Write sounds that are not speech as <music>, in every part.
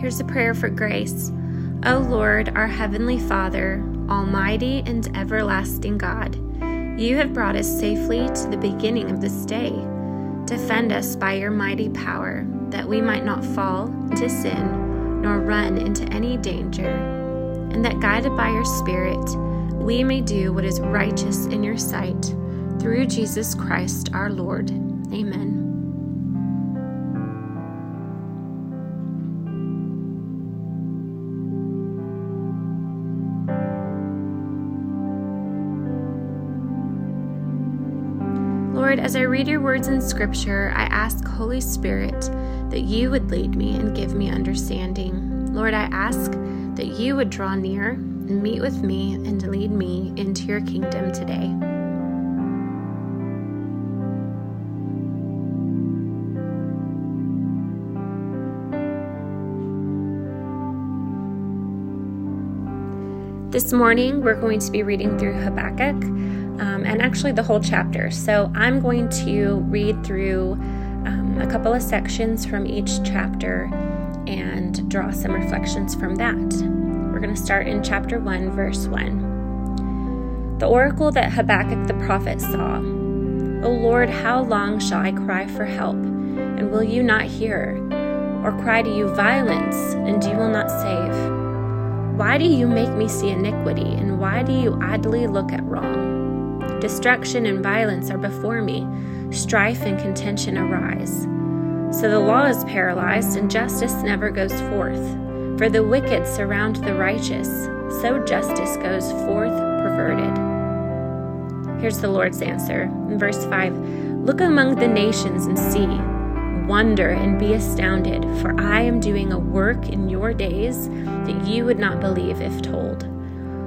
Here's a prayer for grace. O Lord, our Heavenly Father, Almighty and everlasting God, you have brought us safely to the beginning of this day. Defend us by your mighty power, that we might not fall into sin nor run into any danger, and that guided by your Spirit, we may do what is righteous in your sight. Through Jesus Christ our Lord. Amen. As I read your words in Scripture, I ask, Holy Spirit, that you would lead me and give me understanding. Lord, I ask that you would draw near and meet with me and lead me into your kingdom today. This morning, we're going to be reading through Habakkuk um, and actually the whole chapter. So I'm going to read through um, a couple of sections from each chapter and draw some reflections from that. We're going to start in chapter 1, verse 1. The oracle that Habakkuk the prophet saw O Lord, how long shall I cry for help, and will you not hear? Or cry to you violence, and you will not save? Why do you make me see iniquity, and why do you idly look at? Destruction and violence are before me, strife and contention arise. So the law is paralyzed, and justice never goes forth. For the wicked surround the righteous, so justice goes forth perverted. Here's the Lord's answer in verse 5 Look among the nations and see wonder and be astounded, for I am doing a work in your days that you would not believe if told.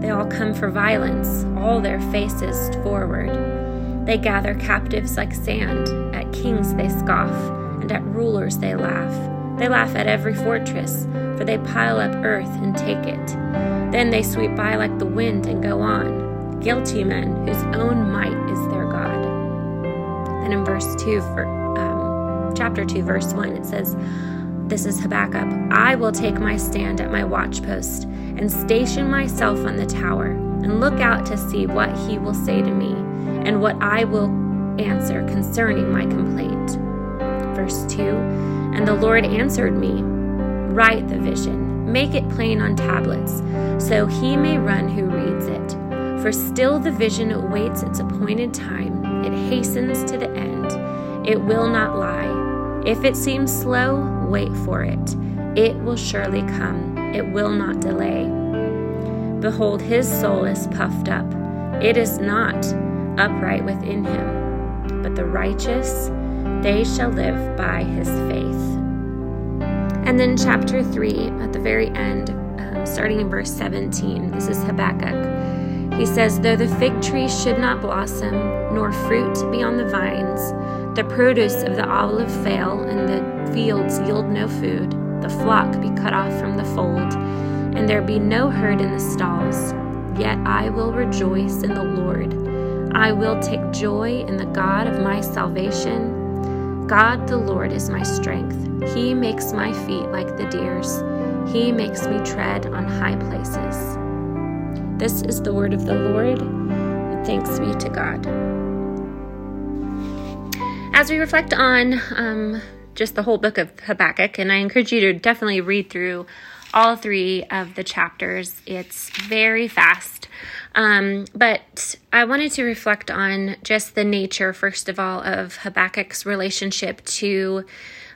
They all come for violence, all their faces forward. They gather captives like sand. At kings they scoff, and at rulers they laugh. They laugh at every fortress, for they pile up earth and take it. Then they sweep by like the wind and go on. Guilty men whose own might is their God. Then in verse 2, for um, chapter 2, verse 1, it says, This is Habakkuk. I will take my stand at my watchpost and station myself on the tower and look out to see what he will say to me and what I will answer concerning my complaint. Verse 2 And the Lord answered me, Write the vision, make it plain on tablets, so he may run who reads it. For still the vision awaits its appointed time, it hastens to the end, it will not lie. If it seems slow, wait for it. It will surely come. it will not delay. Behold, his soul is puffed up. It is not upright within him, but the righteous, they shall live by his faith. And then, chapter 3, at the very end, um, starting in verse 17, this is Habakkuk. He says, Though the fig tree should not blossom, nor fruit be on the vines, the produce of the olive fail, and the fields yield no food, the flock be cut off from the fold, and there be no herd in the stalls. Yet I will rejoice in the Lord. I will take joy in the God of my salvation. God the Lord is my strength. He makes my feet like the deer's. He makes me tread on high places. This is the word of the Lord. Thanks be to God. As we reflect on um, just the whole book of Habakkuk, and I encourage you to definitely read through all three of the chapters. It's very fast. Um, but I wanted to reflect on just the nature, first of all, of Habakkuk's relationship to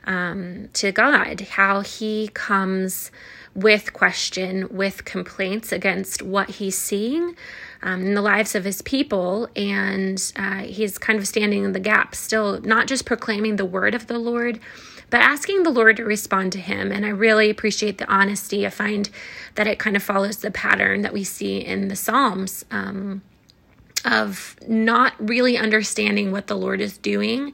um, to God, how he comes with question, with complaints against what he's seeing um, in the lives of his people. And uh, he's kind of standing in the gap, still not just proclaiming the word of the Lord, but asking the Lord to respond to him. And I really appreciate the honesty. I find that it kind of follows the pattern that we see in the Psalms. Um, of not really understanding what the Lord is doing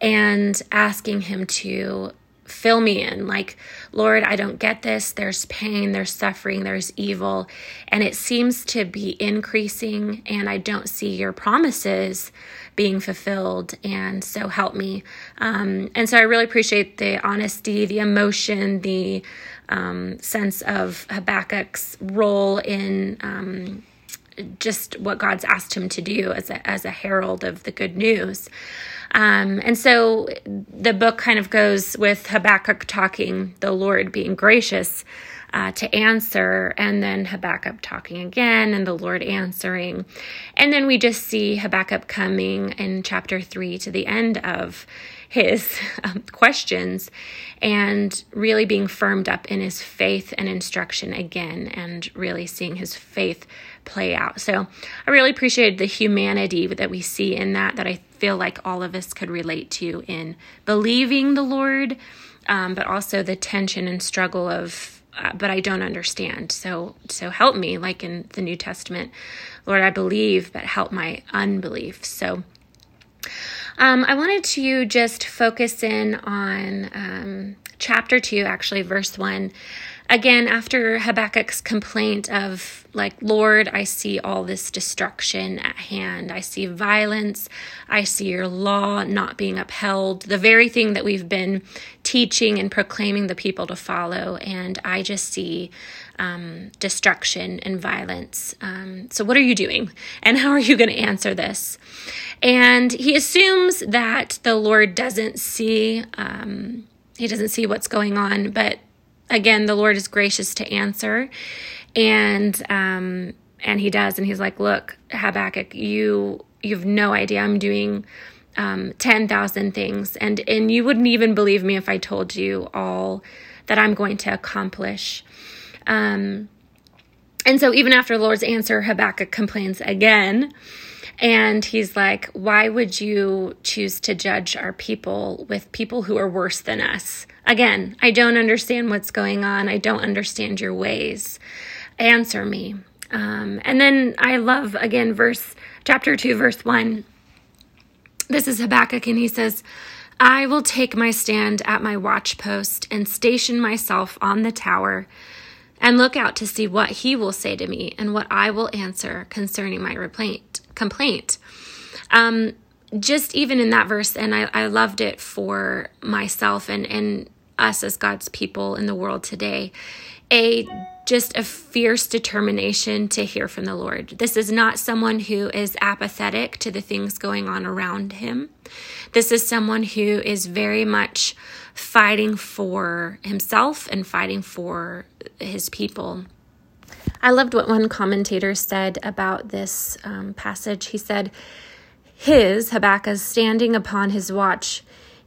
and asking Him to fill me in. Like, Lord, I don't get this. There's pain, there's suffering, there's evil, and it seems to be increasing, and I don't see your promises being fulfilled. And so help me. Um, and so I really appreciate the honesty, the emotion, the um, sense of Habakkuk's role in. Um, just what God's asked him to do as a, as a herald of the good news. Um, and so the book kind of goes with Habakkuk talking, the Lord being gracious uh, to answer, and then Habakkuk talking again, and the Lord answering. And then we just see Habakkuk coming in chapter three to the end of his <laughs> um, questions and really being firmed up in his faith and instruction again, and really seeing his faith play out. So I really appreciated the humanity that we see in that, that I feel like all of us could relate to in believing the Lord, um, but also the tension and struggle of, uh, but I don't understand. So, so help me, like in the New Testament, Lord, I believe, but help my unbelief. So, um, I wanted to just focus in on um, chapter two, actually, verse one again, after Habakkuk's complaint of, like, Lord, I see all this destruction at hand. I see violence. I see your law not being upheld, the very thing that we've been teaching and proclaiming the people to follow. And I just see um, destruction and violence. Um, so, what are you doing? And how are you going to answer this? And he assumes that the Lord doesn't see. Um, he doesn't see what's going on, but again, the Lord is gracious to answer. And um, and he does, and he's like, Look, Habakkuk, you you have no idea. I'm doing um, 10,000 things, and, and you wouldn't even believe me if I told you all that I'm going to accomplish. Um, and so, even after the Lord's answer, Habakkuk complains again. And he's like, Why would you choose to judge our people with people who are worse than us? Again, I don't understand what's going on. I don't understand your ways. Answer me. Um, and then I love, again, verse chapter 2, verse 1. This is Habakkuk, and he says, I will take my stand at my watchpost and station myself on the tower and look out to see what he will say to me and what I will answer concerning my complaint. Complaint. Um, just even in that verse, and I, I loved it for myself and, and us as God's people in the world today, a just a fierce determination to hear from the Lord. This is not someone who is apathetic to the things going on around him. This is someone who is very much fighting for himself and fighting for his people. I loved what one commentator said about this um, passage. He said, His, Habakkuk, standing upon his watch,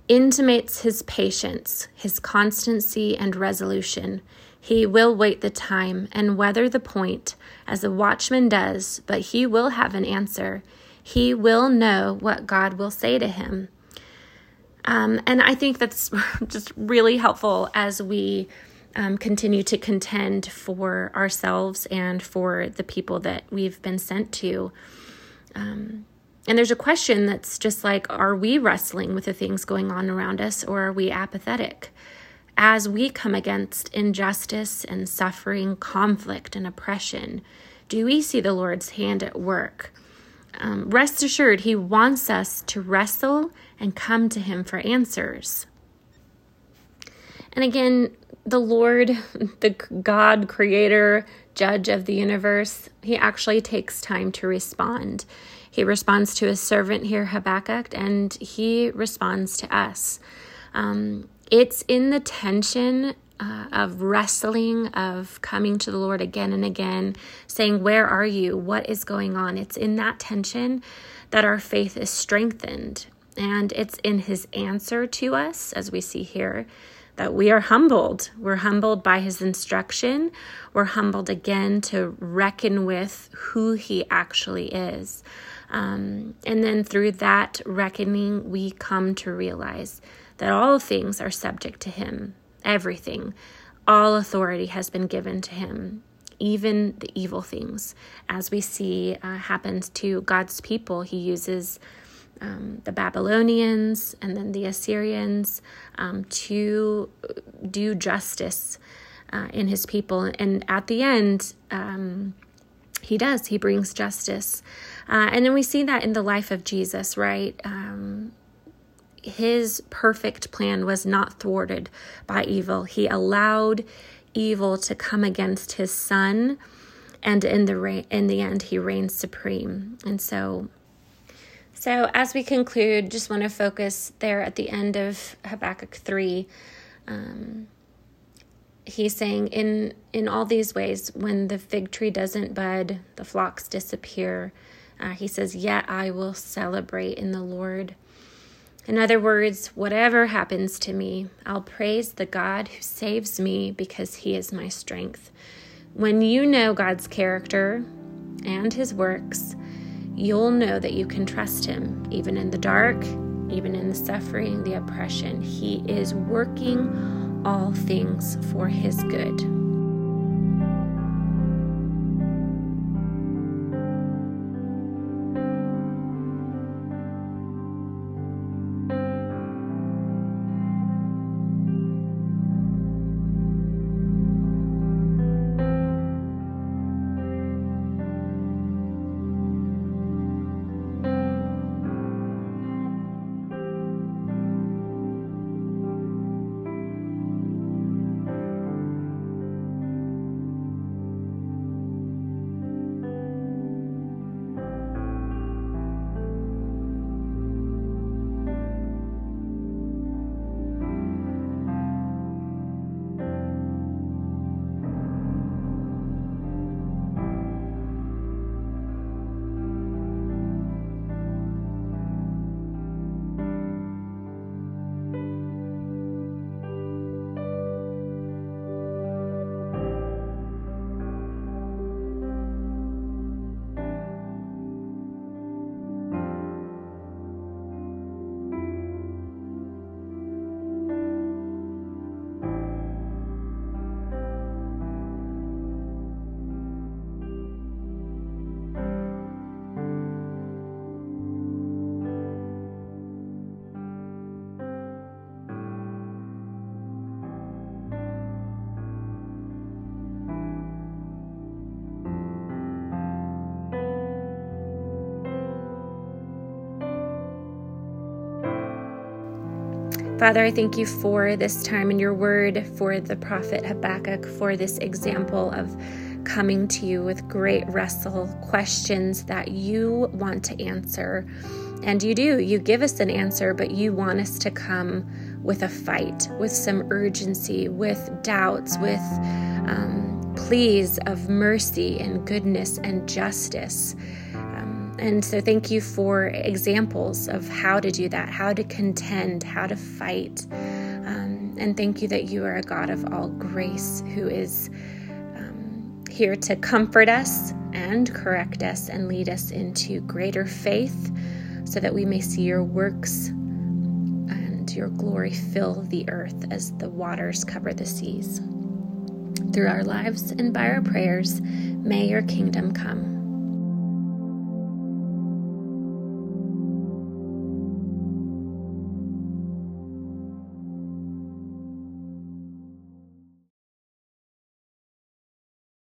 intimates his patience, his constancy, and resolution He will wait the time and weather the point as a watchman does, but he will have an answer. He will know what God will say to him. Um, and I think that's <laughs> just really helpful as we um, continue to contend for ourselves and for the people that we've been sent to. Um, and there's a question that's just like, are we wrestling with the things going on around us or are we apathetic? As we come against injustice and suffering, conflict and oppression, do we see the Lord's hand at work? Um, rest assured, He wants us to wrestle and come to Him for answers. And again, the Lord, the God, creator, judge of the universe, He actually takes time to respond. He responds to his servant here, Habakkuk, and he responds to us. Um, it's in the tension uh, of wrestling, of coming to the Lord again and again, saying, Where are you? What is going on? It's in that tension that our faith is strengthened. And it's in his answer to us, as we see here, that we are humbled. We're humbled by his instruction. We're humbled again to reckon with who he actually is. Um, and then through that reckoning, we come to realize that all things are subject to Him, everything. All authority has been given to Him, even the evil things. As we see uh, happens to God's people, He uses um, the Babylonians and then the Assyrians um, to do justice uh, in His people. And at the end, um, He does, He brings justice. Uh, and then we see that in the life of Jesus, right? Um, his perfect plan was not thwarted by evil. He allowed evil to come against his son, and in the in the end, he reigns supreme. And so, so as we conclude, just want to focus there at the end of Habakkuk three. Um, he's saying in in all these ways, when the fig tree doesn't bud, the flocks disappear uh, he says, Yet I will celebrate in the Lord. In other words, whatever happens to me, I'll praise the God who saves me because he is my strength. When you know God's character and his works, you'll know that you can trust him, even in the dark, even in the suffering, the oppression. He is working all things for his good. Father, I thank you for this time and your word, for the prophet Habakkuk, for this example of coming to you with great wrestle questions that you want to answer. And you do, you give us an answer, but you want us to come with a fight, with some urgency, with doubts, with um, pleas of mercy and goodness and justice. And so, thank you for examples of how to do that, how to contend, how to fight. Um, and thank you that you are a God of all grace who is um, here to comfort us and correct us and lead us into greater faith so that we may see your works and your glory fill the earth as the waters cover the seas. Through our lives and by our prayers, may your kingdom come.